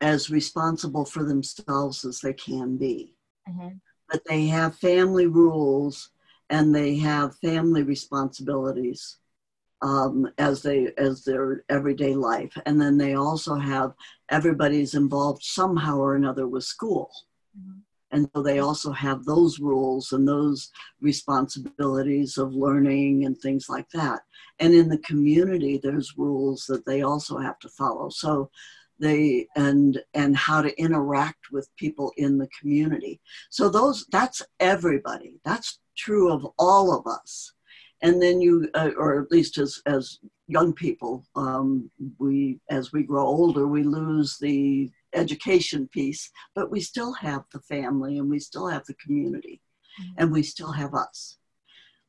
as responsible for themselves as they can be. Mm-hmm. But they have family rules and they have family responsibilities um, as they as their everyday life, and then they also have everybody's involved somehow or another with school. And so they also have those rules and those responsibilities of learning and things like that. And in the community, there's rules that they also have to follow. So they and and how to interact with people in the community so those that's everybody that's true of all of us and then you uh, or at least as as young people um, we as we grow older we lose the education piece but we still have the family and we still have the community mm-hmm. and we still have us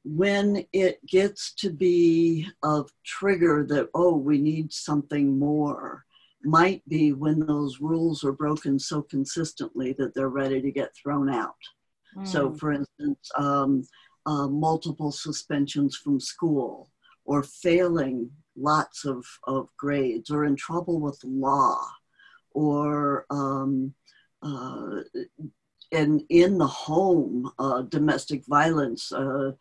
when it gets to be of trigger that oh we need something more might be when those rules are broken so consistently that they're ready to get thrown out. Mm. So, for instance, um, uh, multiple suspensions from school, or failing lots of, of grades, or in trouble with law, or um, uh, in, in the home, uh, domestic violence. Uh,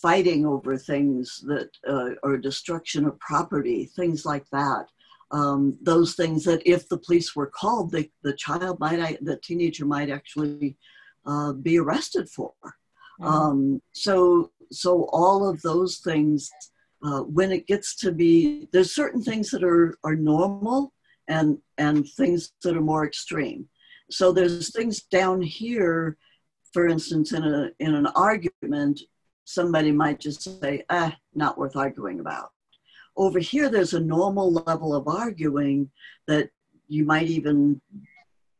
fighting over things that uh, or destruction of property things like that um, those things that if the police were called, the, the child might, the teenager might actually uh, be arrested for. Mm-hmm. Um, so, so all of those things, uh, when it gets to be, there's certain things that are, are normal and, and things that are more extreme. So there's things down here, for instance, in, a, in an argument, somebody might just say, ah, not worth arguing about. Over here, there's a normal level of arguing that you might even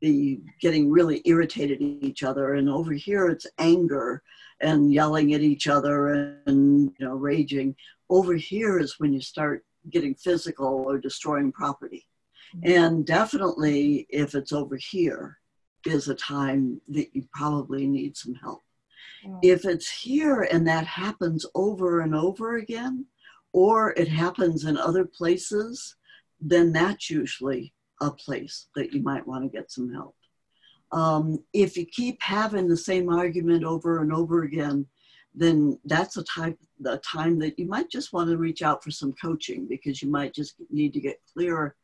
be getting really irritated at each other. And over here, it's anger and yelling at each other and you know raging. Over here is when you start getting physical or destroying property. And definitely, if it's over here, is a time that you probably need some help. Mm-hmm. If it's here and that happens over and over again, or it happens in other places, then that's usually a place that you might want to get some help. um, if you keep having the same argument over and over again, then that's a type the time that you might just want to reach out for some coaching because you might just need to get clearer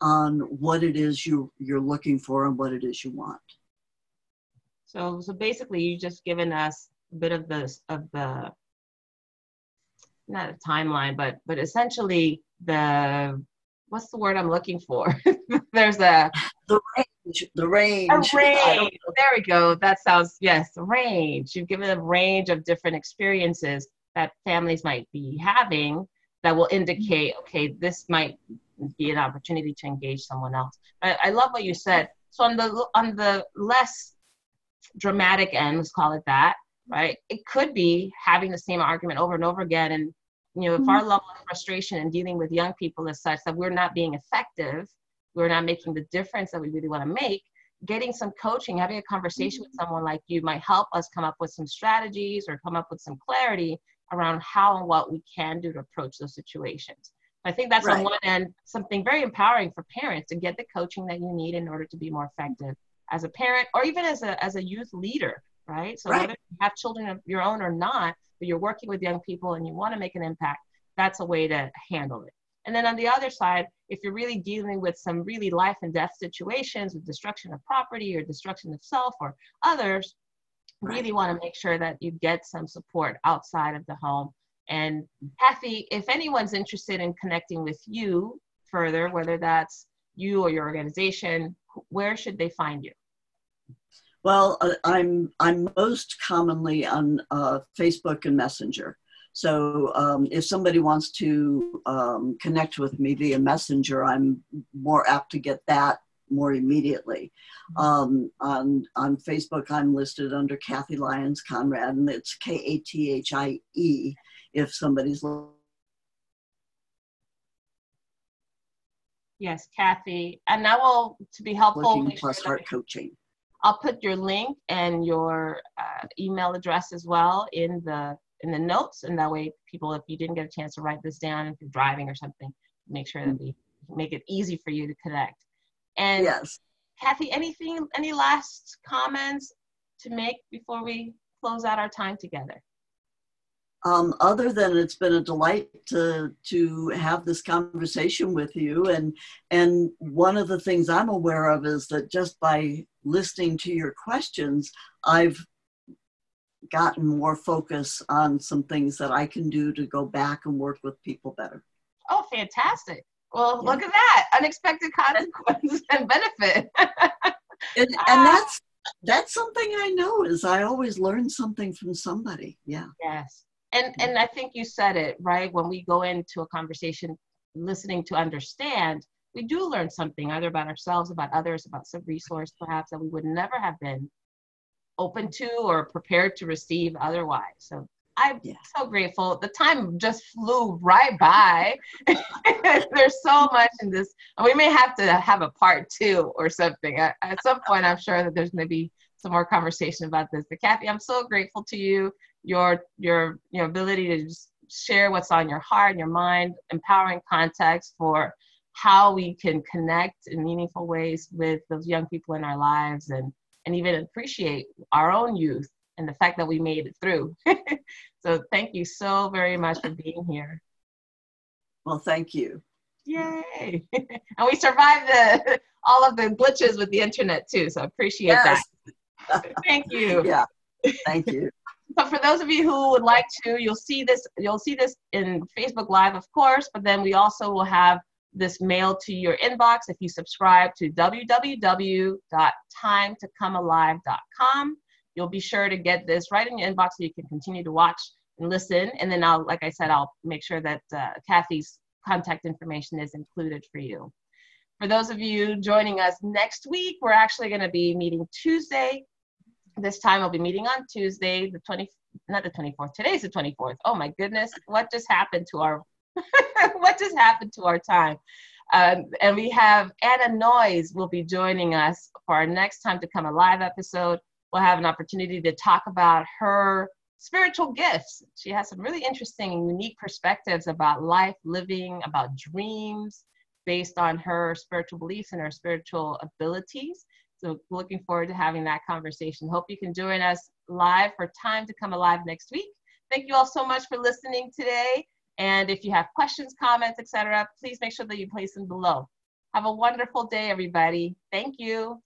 on what it is you you're looking for and what it is you want. So so basically you've just given us a bit of the of the not a timeline, but but essentially the what's the word I'm looking for? There's a the range. The range. A range. There we go. That sounds yes, range. You've given a range of different experiences that families might be having that will indicate, okay, this might be an opportunity to engage someone else. I, I love what you said. So on the on the less dramatic end, let's call it that, right? It could be having the same argument over and over again and you know, if our mm-hmm. level of frustration in dealing with young people is such that we're not being effective, we're not making the difference that we really want to make, getting some coaching, having a conversation with mm-hmm. someone like you might help us come up with some strategies or come up with some clarity around how and what we can do to approach those situations. I think that's right. on one end something very empowering for parents to get the coaching that you need in order to be more effective as a parent or even as a as a youth leader, right? So right. whether you have children of your own or not, but you're working with young people and you want to make an impact, that's a way to handle it. And then on the other side, if you're really dealing with some really life and death situations with destruction of property or destruction of self or others, right. really want to make sure that you get some support outside of the home. And Kathie, if anyone's interested in connecting with you further, whether that's you or your organization, where should they find you? Well, uh, I'm I'm most commonly on uh, Facebook and Messenger. So um, if somebody wants to um, connect with me via Messenger, I'm more apt to get that more immediately. Um, on on Facebook, I'm listed under Kathie Lyons Conrad, and it's K A T H I E. If somebody's Yes, Kathie, and that will to be helpful. plus heart coaching. I'll put your link and your uh, email address as well in the in the notes, and that way, people, if you didn't get a chance to write this down, if you're driving or something, make sure that we make it easy for you to connect. And yes, Kathie, anything, any last comments to make before we close out our time together? Um, other than it's been a delight to to have this conversation with you and and one of the things i'm aware of is that just by listening to your questions i've gotten more focus on some things that i can do to go back and work with people better. Oh fantastic. Well yeah. look at that. Unexpected consequences and benefit. And, and that's that's something i know is i always learn something from somebody. Yeah. Yes and mm-hmm. and i think you said it right? When we go into a conversation listening to understand we do learn something either about ourselves about others about some resource perhaps that we would never have been open to or prepared to receive otherwise. So i'm yeah. so grateful. The time just flew right by. There's so much in this. And we may have to have a part two or something. At, at some point i'm sure that there's going to be some more conversation about this. But kathie i'm so grateful to you your your your ability to just share what's on your heart and your mind, empowering context for how we can connect in meaningful ways with those young people in our lives and and even appreciate our own youth and the fact that we made it through. so thank you so very much for being here. Well, thank you. Yay! and we survived the all of the glitches with the internet too, so appreciate yes. that. thank you. Yeah. Thank you. So for those of you who would like to, you'll see this, you'll see this in Facebook Live, of course, but then we also will have this mailed to your inbox if you subscribe to www.timetocomealive.com. You'll be sure to get this right in your inbox so you can continue to watch and listen. And then I'll, like I said, I'll make sure that uh, Kathie's contact information is included for you. For those of you joining us next week, we're actually going to be meeting Tuesday, this time I'll be meeting on Tuesday, the 20, not the 24th. Today's the 24th. Oh my goodness, what just happened to our, what just happened to our time? Um, and we have Anna Noyes will be joining us for our next time to come alive episode. We'll have an opportunity to talk about her spiritual gifts. She has some really interesting and unique perspectives about life, living, about dreams based on her spiritual beliefs and her spiritual abilities. So looking forward to having that conversation. Hope you can join us live for Time to Come Alive next week. Thank you all so much for listening today. And if you have questions, comments, etc., please make sure that you place them below. Have a wonderful day, everybody. Thank you.